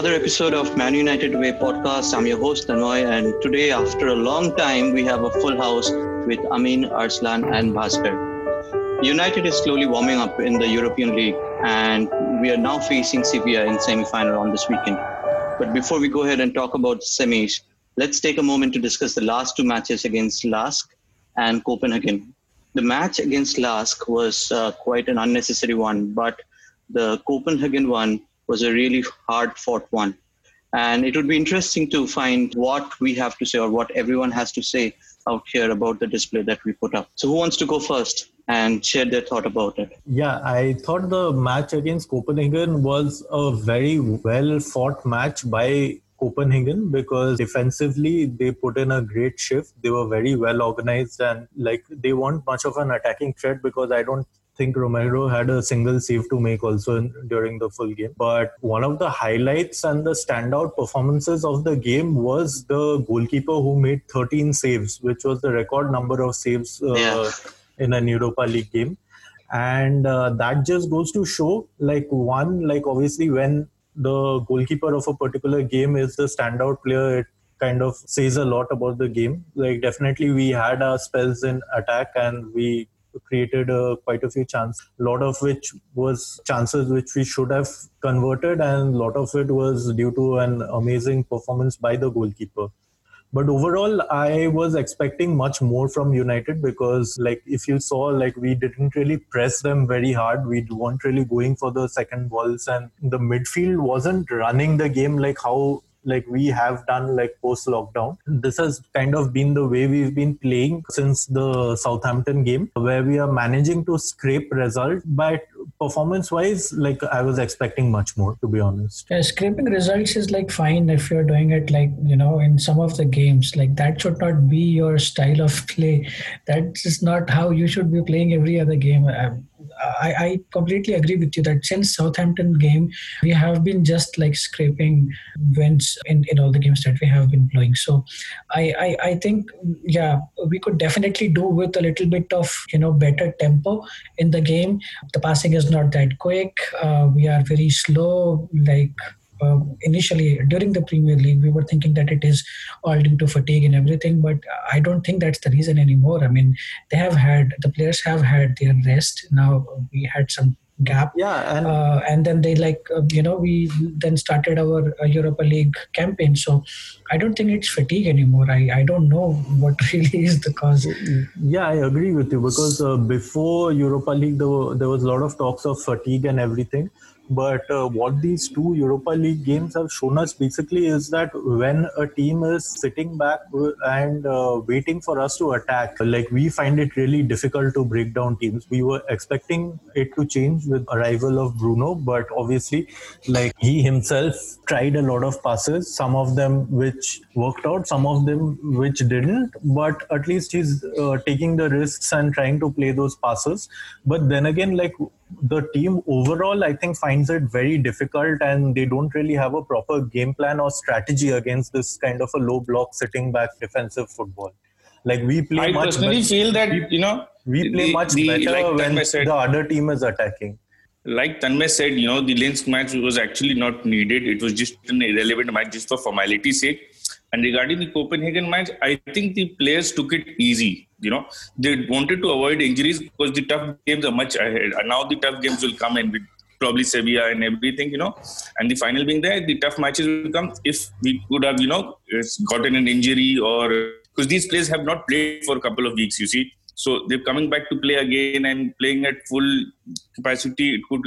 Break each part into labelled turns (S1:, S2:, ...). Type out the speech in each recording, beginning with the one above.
S1: Another episode of Man United Way podcast. I'm your host Tanmoy, and today, after a long time, we have a full house with Amin, Arslan, and Bhaskar. United is slowly warming up in the European League, and we are now facing Sevilla in semi-final on this weekend. But before we go ahead and talk about semis, let's take a moment to discuss the last two matches against Lask and Copenhagen. The match against Lask was uh, quite an unnecessary one, but the Copenhagen one was a really hard fought one. And it would be interesting to find what we have to say or what everyone has to say out here about the display that we put up. So, who wants to go first and share their thought about it?
S2: Yeah, I thought the match against Copenhagen was a very well fought match by Copenhagen because defensively they put in a great shift. They were very well organized and like they weren't much of an attacking threat because I don't think Romero had a single save to make also in, during the full game. But one of the highlights and the standout performances of the game was the goalkeeper who made 13 saves, which was the record number of saves uh, yeah. in an Europa League game. And uh, that just goes to show, like, one, like, obviously, when the goalkeeper of a particular game is the standout player, it kind of says a lot about the game. Like, definitely, we had our spells in attack and we created uh, quite a few chances, a lot of which was chances which we should have converted, and a lot of it was due to an amazing performance by the goalkeeper. But overall, I was expecting much more from United because, like, if you saw, like, we didn't really press them very hard. We weren't really going for the second balls, and the midfield wasn't running the game like how like we have done like post lockdown. This has kind of been the way we've been playing since the Southampton game, where we are managing to scrape result. But performance wise, like I was expecting much more, to be honest.
S3: Yeah, scraping results is like fine if you're doing it like, you know, in some of the games. Like that should not be your style of play. That is just not how you should be playing every other game. Um, I, I, completely agree with you that since Southampton game, we have been just like scraping wins in, in all the games that we have been playing. So I, I, I think, yeah, we could definitely do with a little bit of, you know, better tempo in the game. The passing is not that quick. Uh, we are very slow, like uh, initially during the Premier League, we were thinking that it is all due to fatigue and everything, but I don't think that's the reason anymore. I mean, they have had the players have had their rest. Now we had some gap.
S2: Yeah and,
S3: uh, and then they like uh, you know we then started our uh, europa league campaign. So i don't think it's fatigue anymore. I i don't know what really is the cause.
S2: Yeah i agree with you because uh, before europa league there, there was a lot of talks of fatigue and everything but uh, what these two Europa League games have shown us basically is that when a team is sitting back and uh, waiting for us to attack, like we find it really difficult to break down teams. We were expecting it to change with arrival of Bruno, but obviously, like he himself tried a lot of passes, some of them which worked out, some of them which didn't. But at least he's uh, taking the risks and trying to play those passes. But then again, like the team overall, I think, finds it very difficult and they don't really have a proper game plan or strategy against this kind of a low block sitting back defensive football. Like we play
S4: I
S2: much
S4: personally
S2: better,
S4: feel that, you know,
S2: we play
S4: the,
S2: much
S4: the,
S2: better
S4: like
S2: when
S4: said,
S2: the other team is attacking.
S4: Like Tanmay said, you know, the Lask match was actually not needed. It was just an irrelevant match just for formality's sake. And regarding the Copenhagen match, I think the players took it easy. You know, they wanted to avoid injuries because the tough games are much ahead. And now the tough games will come in with probably Sevilla and everything, you know. And the final being there, the tough matches will come if we could have, you know, gotten an injury or because these players have not played for a couple of weeks, you see. So they're coming back to play again and playing at full capacity. It could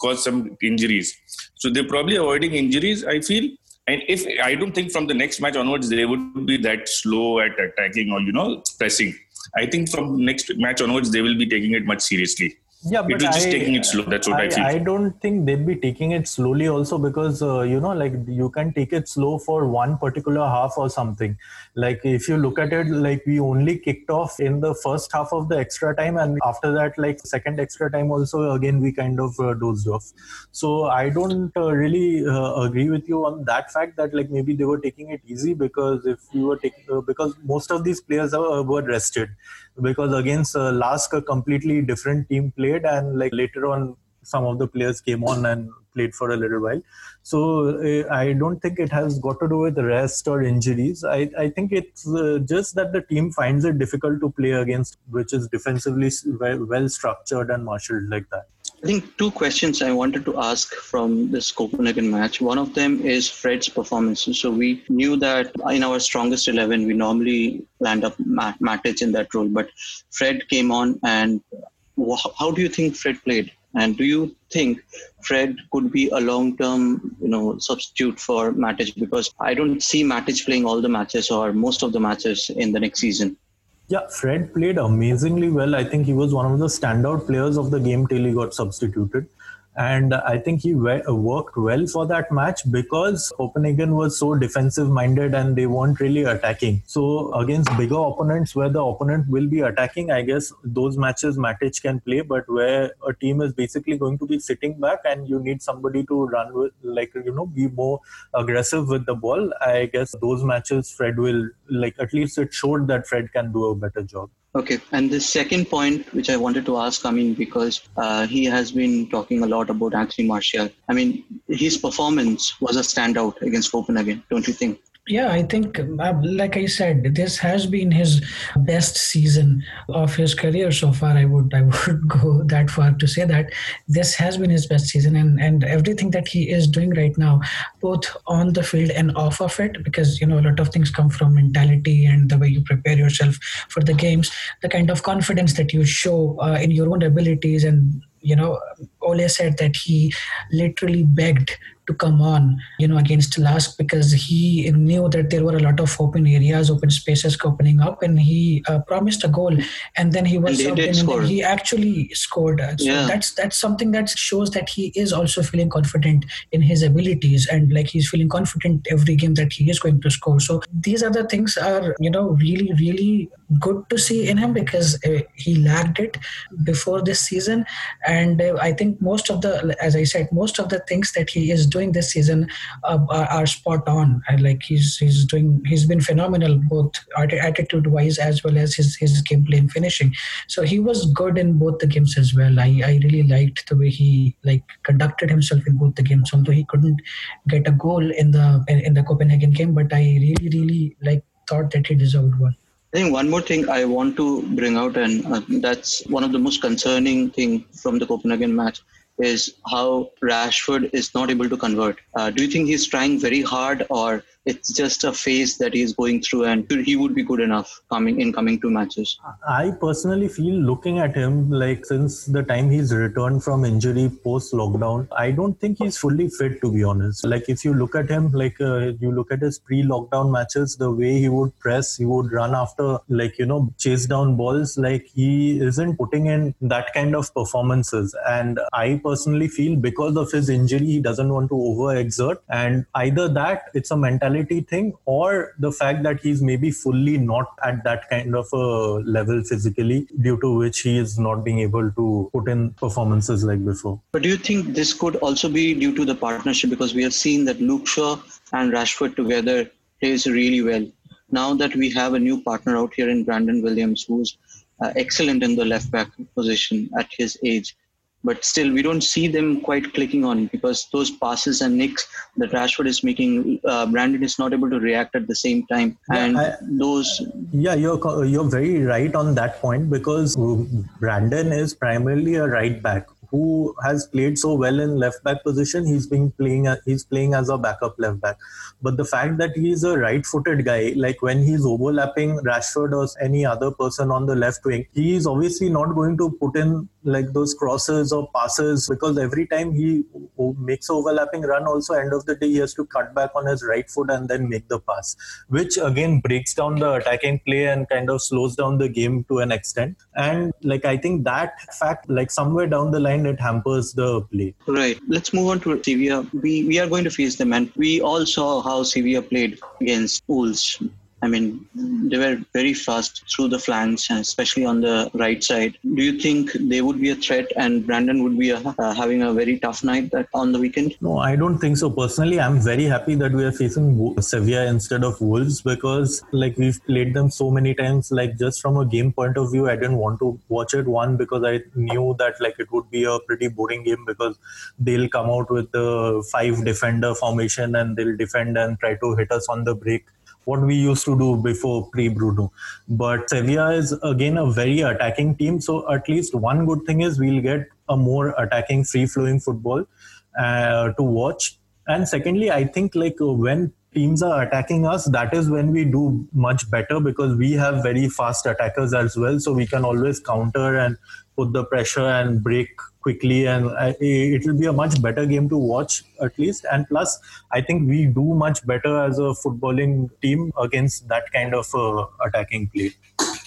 S4: cause some injuries. So they're probably avoiding injuries, I feel and if I don't think from the next match onwards they would be that slow at attacking or you know pressing. I think from next match onwards they will be taking it much seriously
S2: yeah but
S4: it was just
S2: I,
S4: taking it slow that's what i,
S2: I
S4: feel.
S2: I don't think they'd be taking it slowly also because uh, you know like you can take it slow for one particular half or something. Like if you look at it like we only kicked off in the first half of the extra time and after that like second extra time also again we kind of uh, dozed off. So i don't uh, really uh, agree with you on that fact that like maybe they were taking it easy because if you were taking uh, because most of these players are, were rested. Because against uh, Lask a completely different team played and like later on some of the players came on and played for a little while. So uh, I don't think it has got to do with rest or injuries. I, I think it's uh, just that the team finds it difficult to play against, which is defensively well, well structured and marshaled like that.
S1: I think two questions I wanted to ask from this Copenhagen match. One of them is Fred's performance. So we knew that in our strongest 11, we normally land up Matic in that role, but Fred came on and how do you think Fred played? And do you think Fred could be a long-term, you know, substitute for Matic? Because I don't see Matic playing all the matches or most of the matches in the next season.
S2: Yeah, Fred played amazingly well. I think he was one of the standout players of the game till he got substituted and I think he worked well for that match because Copenhagen was so defensive minded and they weren't really attacking. So against bigger opponents where the opponent will be attacking, I guess those matches Matic can play. But where a team is basically going to be sitting back and you need somebody to run with, like you know, be more aggressive with the ball, I guess those matches Fred will like at least it showed that Fred can do a better job.
S1: Okay, and the second point which I wanted to ask, I mean, because uh, he has been talking a lot about Anthony Martial. I mean, his performance was a standout against Copenhagen, don't you think?
S3: Yeah, I think, uh, like I said, this has been his best season of his career so far. I would, I would go that far to say that this has been his best season, and and everything that he is doing right now, both on the field and off of it, because you know a lot of things come from mentality and the way you prepare yourself for the games, the kind of confidence that you show uh, in your own abilities, and you know, Ole said that he literally begged to come on, you know, against Lask because he knew that there were a lot of open areas, open spaces opening up, and he uh, promised a goal, and then he was
S1: and, and
S3: he actually scored. So yeah. that's that's something that shows that he is also feeling confident in his abilities, and like he's feeling confident every game that he is going to score. So these other things are, you know, really really good to see in him because uh, he lacked it before this season, and uh, I think most of the, as I said, most of the things that he is doing this season uh, are, are, spot on. Like he's he's doing he's been phenomenal both attitude wise as well as his his gameplay and finishing. So he was good in both the games as well. I I really liked the way he like conducted himself in both the games. Although he couldn't get a goal in the in the Copenhagen game, but I really really like thought that he deserved one.
S1: I think one more thing I want to bring out, and uh, that's one of the most concerning thing from the Copenhagen match, is how Rashford is not able to convert. Uh, do you think he's trying very hard, or it's just a phase that he's going through and he would be good enough coming in coming two matches.
S2: I personally feel looking at him like since the time he's returned from injury post lockdown i don't think he's fully fit to be honest. Like if you look at him like uh, you look at his pre lockdown matches the way he would press he would run after like you know chase down balls like he isn't putting in that kind of performances. And i personally feel because of his injury he doesn't want to overexert. And either that it's a mental thing or the fact that he's maybe fully not at that kind of a level physically due to which he is not being able to put in performances like before.
S1: But do you think this could also be due to the partnership because we have seen that Luke Shaw and Rashford together plays really well. Now that we have a new partner out here in Brandon Williams who's uh, excellent in the left back position at his age but still we don't see them quite clicking on because those passes and nicks that Rashford is making, uh, Brandon is not able to react at the same time, and yeah, I, those.
S2: Yeah, you're you're very right on that point because Brandon is primarily a right back who has played so well in left back position. He's been playing he's playing as a backup left back, but the fact that he's a right-footed guy, like when he's overlapping Rashford or any other person on the left wing, he is obviously not going to put in like those crosses or passes because every time he makes overlapping run also end of the day he has to cut back on his right foot and then make the pass which again breaks down the attacking play and kind of slows down the game to an extent. And like i think that fact like somewhere down the line it hampers the play.
S1: Right. Let's move on to sevilla. We we are going to face them and we all saw how sevilla played against wolves I mean, they were very fast through the flanks, especially on the right side. Do you think they would be a threat and Brandon would be a, uh, having a very tough night that, on the weekend?
S2: No, I don't think so. Personally, I'm very happy that we are facing Sevilla instead of Wolves because, like, we've played them so many times. Like, just from a game point of view, I didn't want to watch it. One, because I knew that, like, it would be a pretty boring game because they'll come out with the five defender formation and they'll defend and try to hit us on the break what we used to do before pre Bruno. But Sevilla is again a very attacking team. So at least one good thing is we'll get a more attacking, free flowing football uh, to watch. And secondly, I think like when teams are attacking us, that is when we do much better because we have very fast attackers as well. So we can always counter and put the pressure and break quickly and it will be a much better game to watch at least. And plus i think we do much better as a footballing team against that kind of uh, attacking play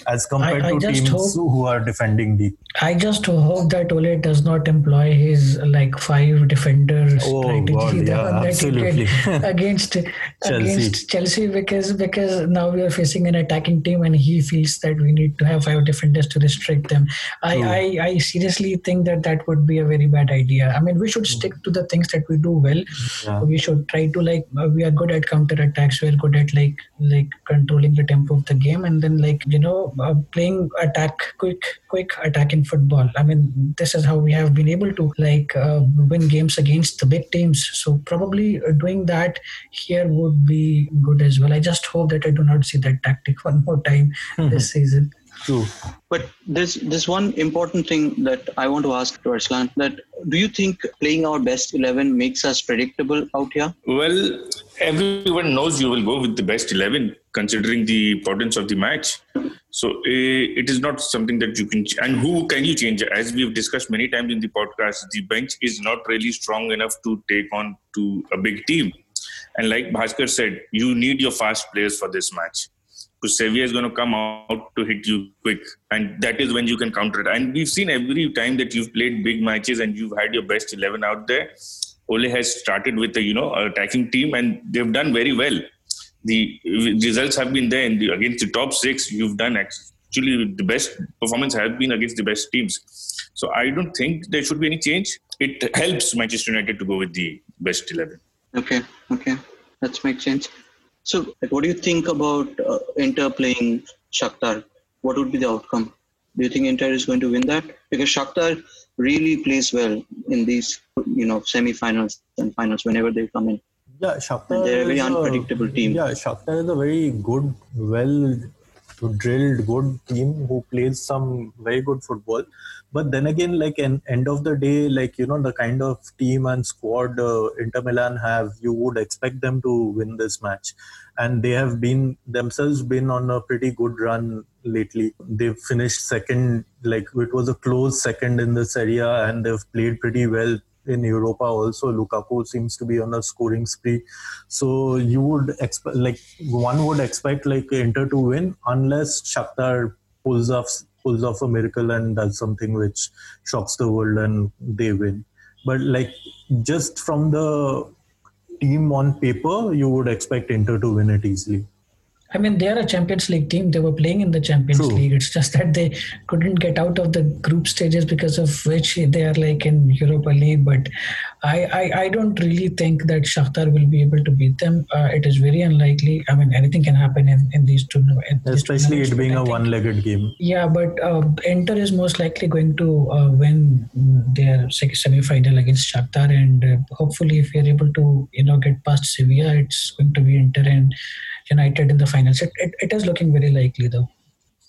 S2: as compared I, I to teams hope, who are defending deep.
S3: I just hope that Ole does not employ his like five defenders
S2: oh, strategy God, yeah, absolutely.
S3: against Chelsea. against Chelsea because because now we are facing an attacking team and he feels that we need to have five defenders to restrict them. I, I, I seriously think that that would be a very bad idea. I mean, we should stick to the things that we do well. Yeah. We should try to like uh, we are good at counter attacks. We are good at like like controlling the tempo of the game and then like you know playing attack, quick, quick attack in football. I mean, this is how we have been able to like uh, win games against the big teams. So probably uh, doing that here would be good as well. I just hope that I do not see that tactic one more time mm-hmm. this season.
S1: True. But there's there's one important thing that I want to ask to Arslan that do you think playing our best eleven makes us predictable out here?
S4: Well, everyone knows you will go with the best eleven considering the importance of the match. So uh, it is not something that you can and who can you change? As we've discussed many times in the podcast, the bench is not really strong enough to take on to a big team. And like Bhaskar said, you need your fast players for this match because Sevilla is going to come out to hit you quick, and that is when you can counter it. And we've seen every time that you've played big matches and you've had your best eleven out there. Ole has started with a you know attacking team, and they've done very well. The results have been there the, against the top six. You've done actually the best performance has been against the best teams. So I don't think there should be any change. It helps Manchester United to go with the best eleven.
S1: Okay, okay, let's make change. So, what do you think about uh, Inter playing Shakhtar? What would be the outcome? Do you think Inter is going to win that? Because Shakhtar really plays well in these, you know, semi-finals and finals whenever they come in.
S2: Yeah, Shakhtar.
S1: And they're a very unpredictable
S2: a,
S1: team.
S2: Yeah, Shakhtar is a very good, well drilled, good team who plays some very good football. But then again like an end of the day like you know the kind of team and squad uh, inter milan have you would expect them to win this match. And they have been themselves been on a pretty good run lately. They've finished second like it was a close second in this area and they've played pretty well in Europa also. Lukaku seems to be on a scoring spree. So you would expect, like, one would expect, like, Inter to win unless Shakhtar pulls off pulls off a miracle and does something which shocks the world and they win. But like just from the team on paper, you would expect Inter to win it easily.
S3: I mean, they are a Champions League team. They were playing in the Champions True. League. It's just that they couldn't get out of the group stages because of which they are like in Europa League. But I, I, I don't really think that Shakhtar will be able to beat them. Uh, it is very unlikely. I mean, anything can happen in, in these two.
S2: Especially it being a one-legged game.
S3: Yeah, but uh, Inter is most likely going to uh, win their semi-final against Shakhtar, and uh, hopefully, if we are able to, you know, get past Sevilla, it's going to be Inter and United in the finals. It, it, it is looking very likely though.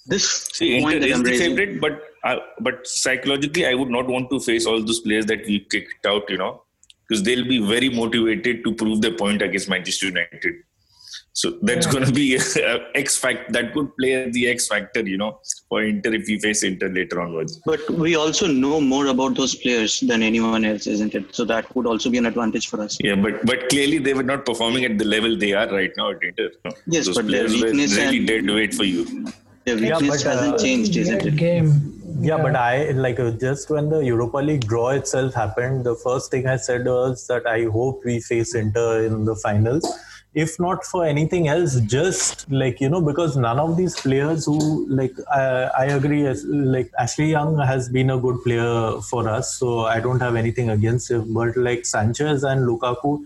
S1: This
S4: See, Inter is the favorite, but uh, but psychologically, I would not want to face all those players that we kicked out. You know, because they'll be very motivated to prove their point against Manchester United. So that's yeah. going to be a X factor that could play the X factor, you know, for Inter if we face Inter later onwards.
S1: But we also know more about those players than anyone else, isn't it? So that would also be an advantage for us.
S4: Yeah, but but clearly they were not performing at the level they are right now at Inter. No?
S1: Yes,
S4: those
S1: but their weakness
S4: were really dead weight for you.
S1: Their weakness yeah, but, hasn't uh, changed, isn't it?
S3: Game
S2: yeah, but I like uh, just when the Europa League draw itself happened, the first thing I said was that I hope we face Inter in the finals. If not for anything else, just like you know, because none of these players who like I, agree, as, like Ashley Young has been a good player for us, so I don't have anything against him. But like Sanchez and Lukaku,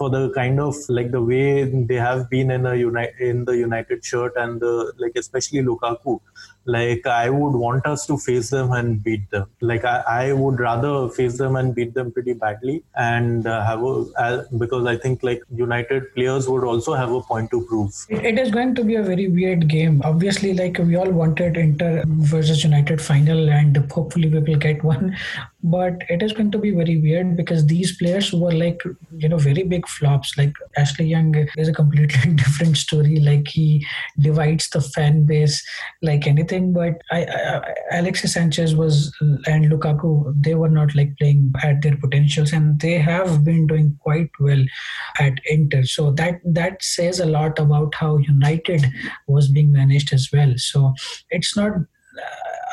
S2: for the kind of like the way they have been in a United in the United shirt and the like especially Lukaku like I would want us to face them and beat them. Like I, I would rather face them and beat them pretty badly and uh, have a uh, because I think like United players would also have a point to prove.
S3: It is going to be a very weird game. Obviously, like we all wanted Inter versus United final, and hopefully we will get one. But it is going to be very weird because these players were like you know very big flops. Like Ashley Young is a completely different story. Like he divides the fan base like anything but I, I, Alexis Sanchez was and Lukaku they were not like playing at their potentials, and they have been doing quite well at Inter. So that that says a lot about how United was being managed as well. So it's not.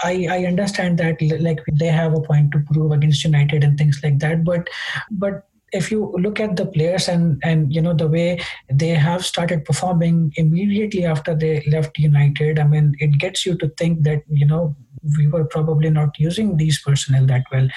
S3: I, I understand that like they have a point to prove against United and things like that, but but if you look at the players and and you know the way they have started performing immediately after they left united i mean it gets you to think that you know we were probably not using these personnel that well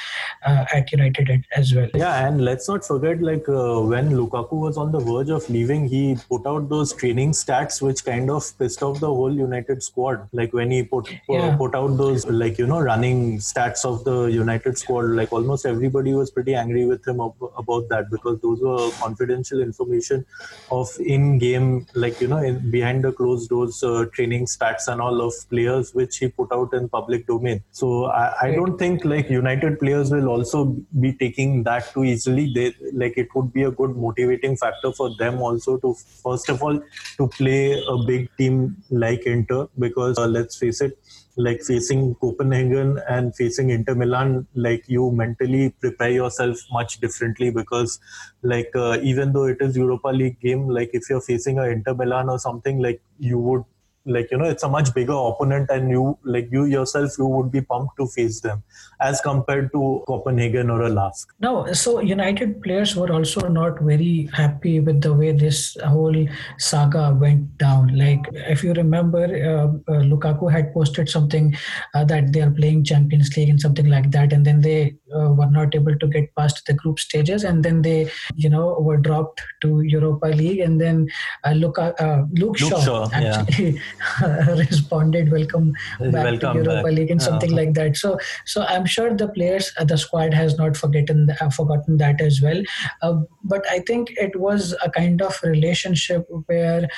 S3: uh, at United as well.
S2: Yeah, and let's not forget, like uh, when Lukaku was on the verge of leaving, he put out those training stats which kind of pissed off the whole United squad. Like when he put yeah. put out those like you know running stats of the United squad, like almost everybody was pretty angry with him about that because those were confidential information of in-game, like you know, in, behind the closed doors uh, training stats and all of players which he put out in public public domain. So I, I don't think like United players will also be taking that too easily. They like it would be a good motivating factor for them also to first of all to play a big team like Inter because uh, let's face it like facing Copenhagen and facing Inter Milan, like you mentally prepare yourself much differently because, like, uh, even though it is Europa League game, like if you're facing a Inter Milan or something, like you would like you know it's a much bigger opponent and you like you yourself you would be pumped to face them as compared to copenhagen or a lask
S3: no so united players were also not very happy with the way this whole saga went down like if you remember uh, uh, lukaku had posted something uh, that they are playing champions league and something like that and then they uh, were not able to get past the group stages and then they you know were dropped to europa league and then uh, Luka, uh, luke, luke shaw, shaw actually yeah. responded welcome back welcome to Europa back. League and something like that. So so I'm sure the players, uh, the squad has not forgotten uh, forgotten that as well. Uh, but I think it was a kind of relationship where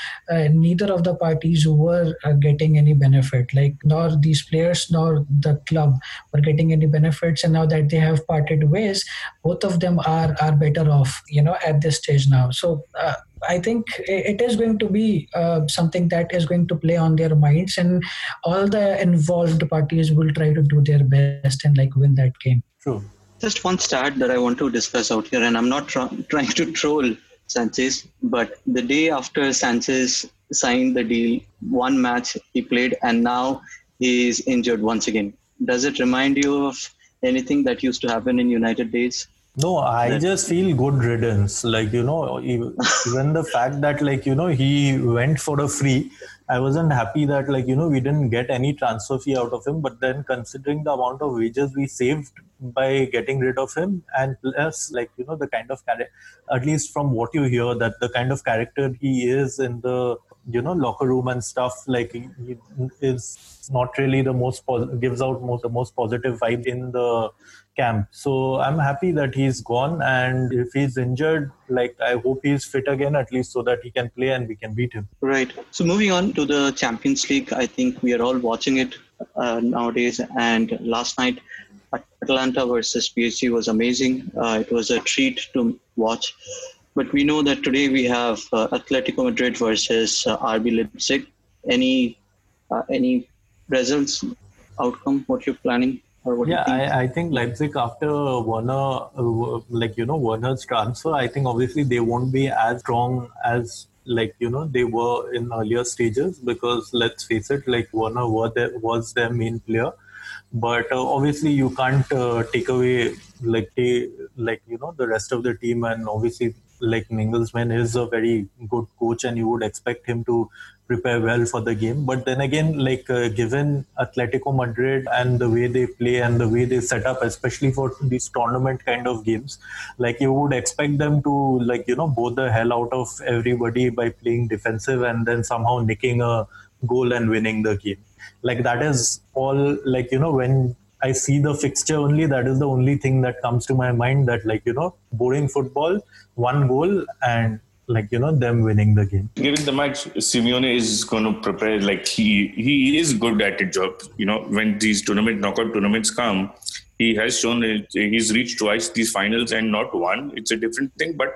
S3: neither of the parties were getting any benefit. Like nor these players nor the club were getting any benefits, and now that they have parted ways, both of them are are better off. You know at this stage now. So I think it is going to be uh, something that is going to play on their minds, and all the involved parties will try to do their best and like win that game.
S1: True. Just one stat that I want to discuss out here, and I'm not trying to troll Sanchez, but the day after Sanchez signed the deal, one match he played, and now he is injured once again. Does it remind you of anything that used to happen in United days?
S2: No, I just feel good riddance. Like, you know, even the fact that, like, you know, he went for a free, I wasn't happy that, like, you know, we didn't get any transfer fee out of him. But then, considering the amount of wages we saved by getting rid of him, and plus, like, you know, the kind of character, at least from what you hear, that the kind of character he is in the, you know, locker room and stuff, like, he not really the most, gives out most, the most positive vibe in the camp. So I'm happy that he's gone. And if he's injured, like I hope he's fit again, at least so that he can play and we can beat him.
S1: Right. So moving on to the Champions League, I think we are all watching it uh, nowadays. And last night, Atalanta versus PSG was amazing. Uh, it was a treat to watch. But we know that today we have uh, Atletico Madrid versus uh, RB Leipzig. Any uh, any results, outcome? What you're planning?
S2: Or yeah, I, I, think Leipzig after Werner, uh, like you know Werner's transfer, I think obviously they won't be as strong as like you know they were in earlier stages because let's face it, like Werner there, was their main player. but uh, obviously you can't uh, take away like they, like you know the rest of the team and obviously like Nagelsmann is a very good coach and you would expect him to prepare well for the game. But then again, like uh, given Atletico Madrid and the way they play and the way they set up, especially for these tournament kind of games, like you would expect them to like you know bow the hell out of everybody by playing defensive and then somehow nicking a goal and winning the game. Like that is all like you know when I see the fixture only. That is the only thing that comes to my mind. That like you know, boring football, one goal, and like you know them winning the game.
S4: Given the match, Simeone is going to prepare. Like he he is good at a job. You know when these tournament knockout tournaments come, he has shown he's reached twice these finals and not one. It's a different thing, but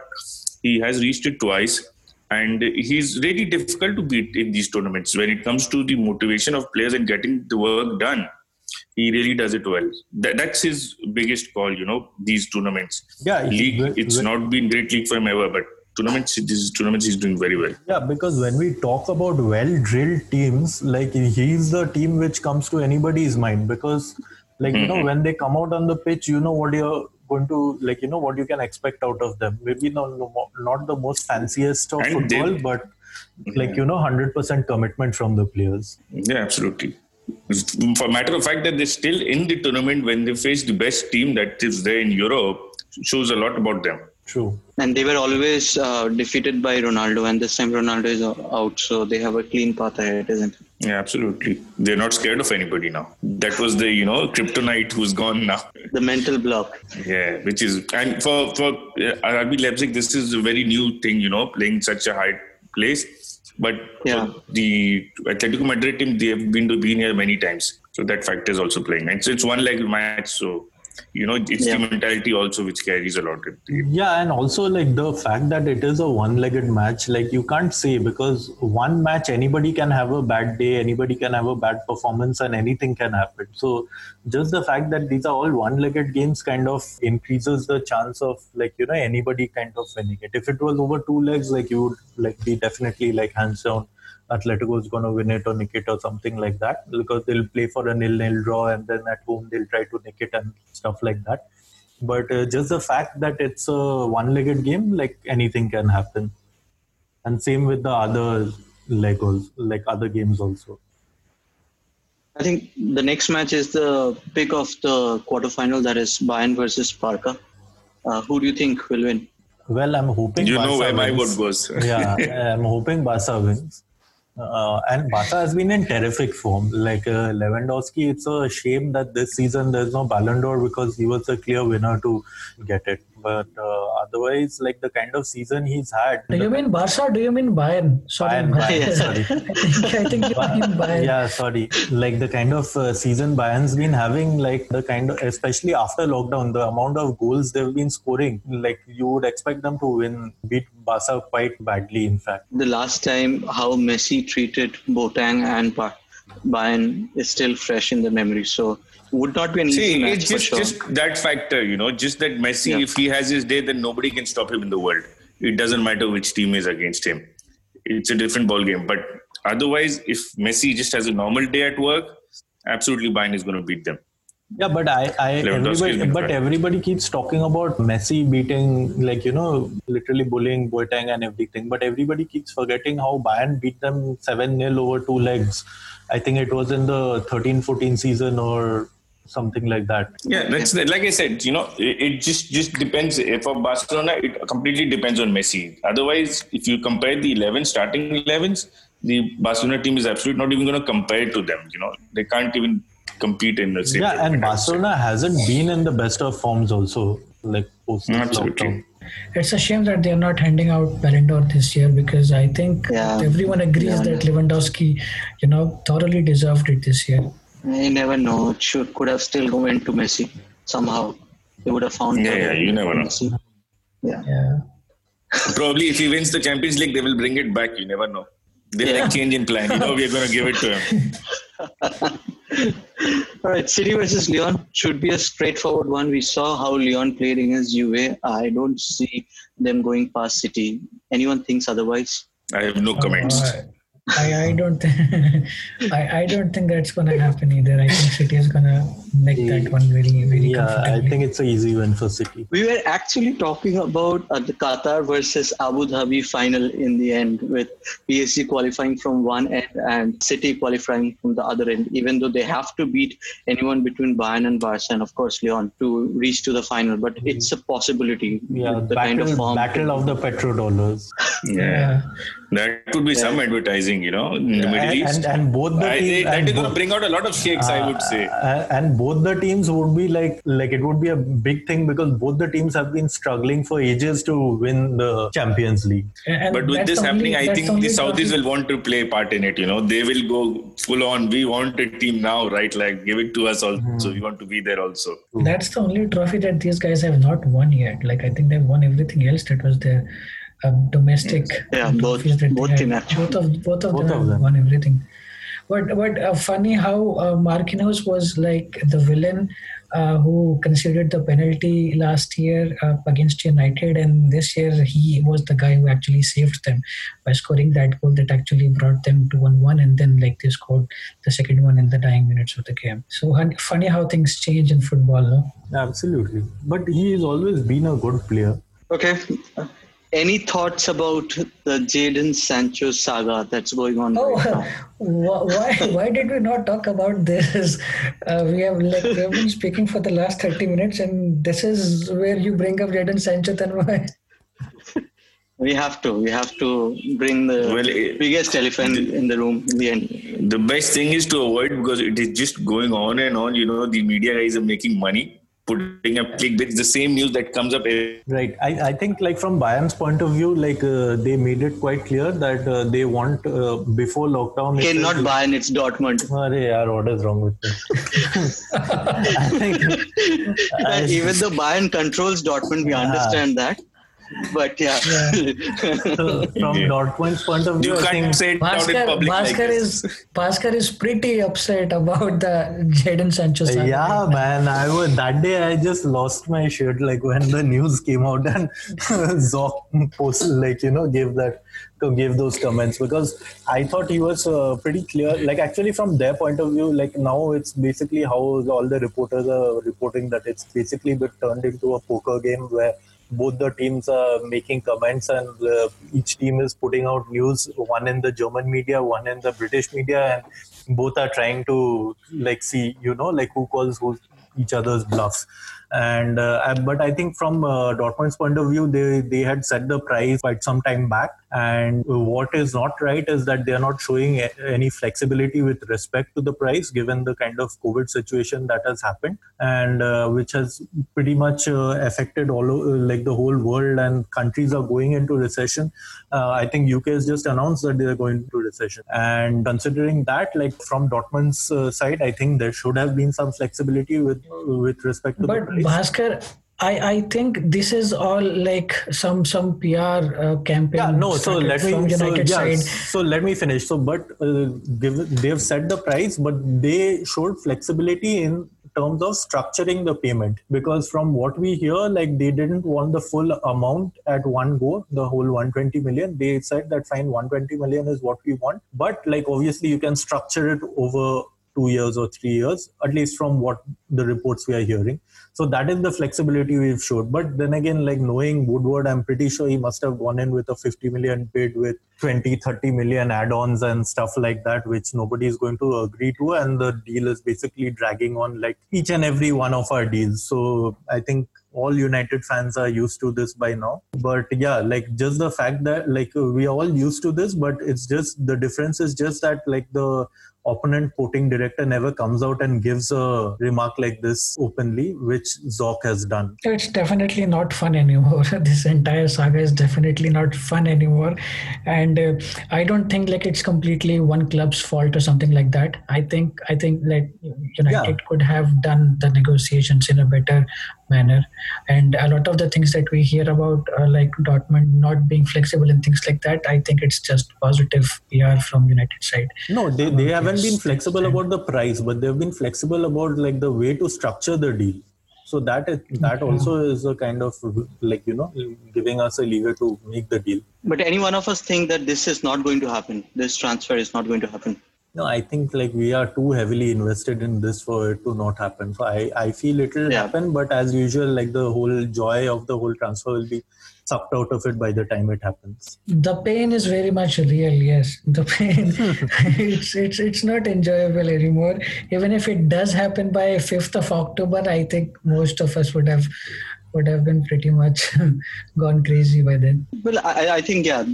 S4: he has reached it twice. And he's really difficult to beat in these tournaments when it comes to the motivation of players and getting the work done he really does it well. That, that's his biggest call, you know, these tournaments.
S2: Yeah,
S4: league. it's not been great league for him ever, but tournaments these tournaments he's doing very well
S2: yeah because when we talk about well drilled teams like he's the team which comes to anybody's mind because like mm-hmm. you know mm-hmm. when they come out on the pitch you know what you're going to like you know what you can expect out of them maybe not not the most fanciest of and football they, but like you know 100% commitment from the players
S4: yeah absolutely for matter of fact that they're still in the tournament when they face the best team that is there in europe shows a lot about them
S2: True.
S1: And they were always uh, defeated by Ronaldo, and this time Ronaldo is out, so they have a clean path ahead, isn't it?
S4: Yeah, absolutely. They're not scared of anybody now. That was the you know kryptonite who's gone now.
S1: The mental block.
S4: Yeah, which is and for for uh, RB Leipzig, this is a very new thing. You know, playing such a high place. But
S1: yeah.
S4: the Atletico Madrid team, they have been to been here many times, so that factor is also playing. It's it's one leg match, so you know it's yeah. the mentality also which carries a lot of the
S2: yeah and also like the fact that it is a one-legged match like you can't say because one match anybody can have a bad day anybody can have a bad performance and anything can happen. So just the fact that these are all one-legged games kind of increases the chance of like you know anybody kind of winning it. If it was over two legs like you would like be definitely like hands down Atletico is going to win it or nick it or something like that because they'll play for a nil-nil draw and then at home they'll try to nick it and stuff like that. But uh, just the fact that it's a one-legged game, like anything can happen. And same with the other Legos, like other games also.
S1: I think the next match is the pick of the quarterfinal, that is Bayern versus Barca. Uh, who do you think will win?
S2: Well, I'm hoping.
S4: You Barca know where wins. my vote goes.
S2: yeah, I'm hoping Barca wins. Uh, and Barca has been in terrific form. Like uh, Lewandowski, it's a shame that this season there's no Ballon d'Or because he was a clear winner to get it. But uh, otherwise, like the kind of season he's had.
S3: Do you mean Barca? do you mean Bayern?
S2: Sorry, Bayern, Bayern sorry.
S3: I think, you mean Bayern.
S2: Yeah, sorry. Like the kind of uh, season Bayern's been having, like the kind of, especially after lockdown, the amount of goals they've been scoring, like you would expect them to win, beat Barca quite badly, in fact.
S1: The last time how Messi treated Boateng and Bayern is still fresh in the memory. So would not be an
S4: See,
S1: easy match
S4: it's just,
S1: sure.
S4: just that factor, you know, just that Messi, yeah. if he has his day, then nobody can stop him in the world. It doesn't matter which team is against him. It's a different ball game. But otherwise, if Messi just has a normal day at work, absolutely Bayern is going to beat them.
S2: Yeah, but I, I everybody, but everybody keeps talking about Messi beating, like you know, literally bullying Boateng and everything. But everybody keeps forgetting how Bayern beat them seven 0 over two legs. I think it was in the 13-14 season or something like that.
S4: Yeah, that's like I said. You know, it, it just just depends. For Barcelona, it completely depends on Messi. Otherwise, if you compare the 11 starting 11s, the Barcelona team is absolutely not even going to compare to them. You know, they can't even compete in the same.
S2: Yeah, and Barcelona hasn't been in the best of forms also, like post lockdown.
S3: It's a shame that they're not handing out Ballon d'Or this year because I think yeah. everyone agrees yeah. that Lewandowski, you know, thoroughly deserved it this year.
S1: You never know. It should could have still gone to Messi somehow. They would have found.
S4: Yeah, yeah you never know.
S1: Messi.
S3: Yeah. yeah.
S4: Probably if he wins the Champions League, they will bring it back. You never know. They yeah. like change in plan. You know, we're going to give it to him.
S1: All right, City versus Lyon should be a straightforward one. We saw how Lyon played against Juve. I don't see them going past City. Anyone thinks otherwise?
S4: I have no comments.
S3: Uh, I, I don't think I, I don't think that's gonna happen either. I think City is gonna make that one very very
S2: Yeah, I think it's an easy win for City.
S1: We were actually talking about uh, the Qatar versus Abu Dhabi final in the end, with PSG qualifying from one end and City qualifying from the other end. Even though they have to beat anyone between Bayern and Barca, and of course Lyon, to reach to the final, but it's a possibility.
S2: Yeah,
S1: the
S2: battle,
S1: kind of form.
S2: battle of the petrodollars.
S4: Yeah. That would be some advertising, you know, in the Middle
S2: And,
S4: East.
S2: and, and both the
S4: I,
S2: teams,
S4: that
S2: and
S4: is going to bring out a lot of shakes, I would say.
S2: Uh, and both the teams would be like like it would be a big thing because both the teams have been struggling for ages to win the Champions League.
S3: And
S4: But with this
S3: the
S4: happening, I think
S3: the
S4: the
S3: only
S4: Saudis will want to play a part in it. You know, they will go full on. We want a team now, right? Like, give it to us also. We want to be there also.
S3: That's the only trophy that these guys have not won yet. Like I think they've won everything else that was their um, domestic.
S1: Yeah, both-
S3: trophies that
S1: both
S3: had.
S1: team
S3: both of both of
S2: Both
S3: them
S2: of them.
S3: won everything. But but uh, funny how uh, Marquinhos was like the villain uh, who considered the penalty last year uh, against United, and this year he was the guy who actually saved them by scoring that goal that actually brought them to one-one, and then like they scored the second one in the dying minutes of the game. So hun- funny how things change in football, no?
S2: Absolutely, but he has always been a good player.
S1: Okay. Any thoughts about the Jadon Sancho saga that's going on
S3: Oh,
S1: right now?
S3: wh- why why did we not talk about this? Uh, we have like we have been speaking for the last thirty minutes, and this is where you bring up Jadon Sancho. Then why?
S1: We have to. We have to bring the
S4: Well, it-
S1: biggest elephant in the room in the end.
S4: The best thing is to avoid because it is just going on and on. You know, the media guys are making money, putting up clickbait the same news that comes up. every-
S2: Right. I, I think like from Bayern's point of view, like uh, they made it quite clear that uh, they want uh, before lockdown.
S1: Okay,
S2: itself-
S1: not Bayern, it's Dortmund.
S2: Arey yaar, what is wrong with me? I think I-
S1: Even though Bayern controls Dortmund, we understand that. But yeah.
S2: so from
S4: Yeah.
S2: Dortmund's point of view,
S4: You
S2: I think
S4: can't say it out in
S3: Bhaskar,
S4: public
S3: Bhaskar
S4: this.
S3: is Bhaskar is pretty upset about the Jadon Sancho. saga.
S2: Yeah, man. I was that day. I just lost my shirt. Like when the news came out and Zorc posted, like you know, gave that to give those comments because I thought he was uh, pretty clear. Like actually, from their point of view, like now it's basically how all the reporters are reporting that it's basically been turned into a poker game where both the teams are making comments and uh, each team is putting out news one in the german media one in the british media and both are trying to like see you know like who calls who each other's bluffs and uh, but i think from uh, dortmund's point of view they they had set the price quite some time back. And what is not right is that they are not showing any flexibility with respect to the price given the kind of covid situation that has happened and uh, which has pretty much uh, affected all o- like the whole world and countries are going into recession. Uh, i think uk has just announced that they are going into recession. And considering that like from dortmund's uh, side i think there should have been some flexibility with with respect to
S3: But
S2: the
S3: Bhaskar, I, I think this is all like some some PR uh, campaign.
S2: yeah no so let me so, yeah,
S3: side.
S2: so let me finish so but uh, give, they've set the price but they showed flexibility in terms of structuring the payment because from what we hear like they didn't want the full amount at one go the whole 120 million they said that fine 120 million is what we want but like obviously you can structure it over two years or three years at least from what the reports we are hearing so that is the flexibility we've showed. But then again, like knowing Woodward, I'm pretty sure he must have gone in with a 50 million bid with 20, 30 million add-ons and stuff like that, which nobody is going to agree to. And the deal is basically dragging on like each and every one of our deals. So I think all United fans are used to this by now. But yeah, like just the fact that like we are all used to this, but it's just the difference is just that like the opponent sporting director never comes out and gives a remark like this openly, which Zorc has done.
S3: It's definitely not fun anymore. this entire saga is definitely not fun anymore, and uh, I don't think like it's completely one club's fault or something like that. I think I think like United could have done the negotiations in a better manner, and a lot of the things that we hear about uh, like Dortmund not being flexible and things like that. I think it's just positive PR from United side.
S2: No, they, they haven't
S3: yes,
S2: been flexible
S3: that's
S2: about the price, but they've been flexible about like the way to structure the deal. So that is, that also is a kind of like you know giving us a lever to make the deal.
S1: But any one of us think that this is not going to happen. This transfer is not going to happen.
S2: No, I think like we are too heavily invested in this for it to not happen. So I, I feel it will yeah. happen, but as usual, like the whole joy of the whole transfer will be sucked out of it by the time it happens.
S3: The pain is very much real. Yes, the pain. it's it's it's not enjoyable anymore. Even if it does happen by fifth of October, I think most of us would have would have been pretty much gone crazy by then.
S1: Well, I, I, think, yeah,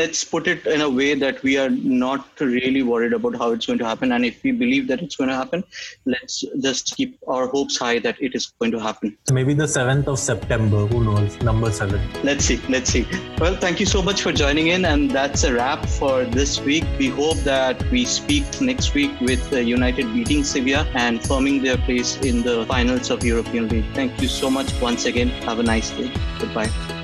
S1: let's put it in a way that we are not really worried about how it's going to happen. And if we believe that it's going to happen, let's just keep our hopes high that it is going to happen.
S2: Maybe the 7th of September, who knows, number 7.
S1: Let's see, let's see. Well, thank you so much for joining in. And that's a wrap for this week. We hope that we speak next week with uh, United beating Sevilla and firming their place in the finals of European League. Thank you so much once again. Have a nice day. Goodbye.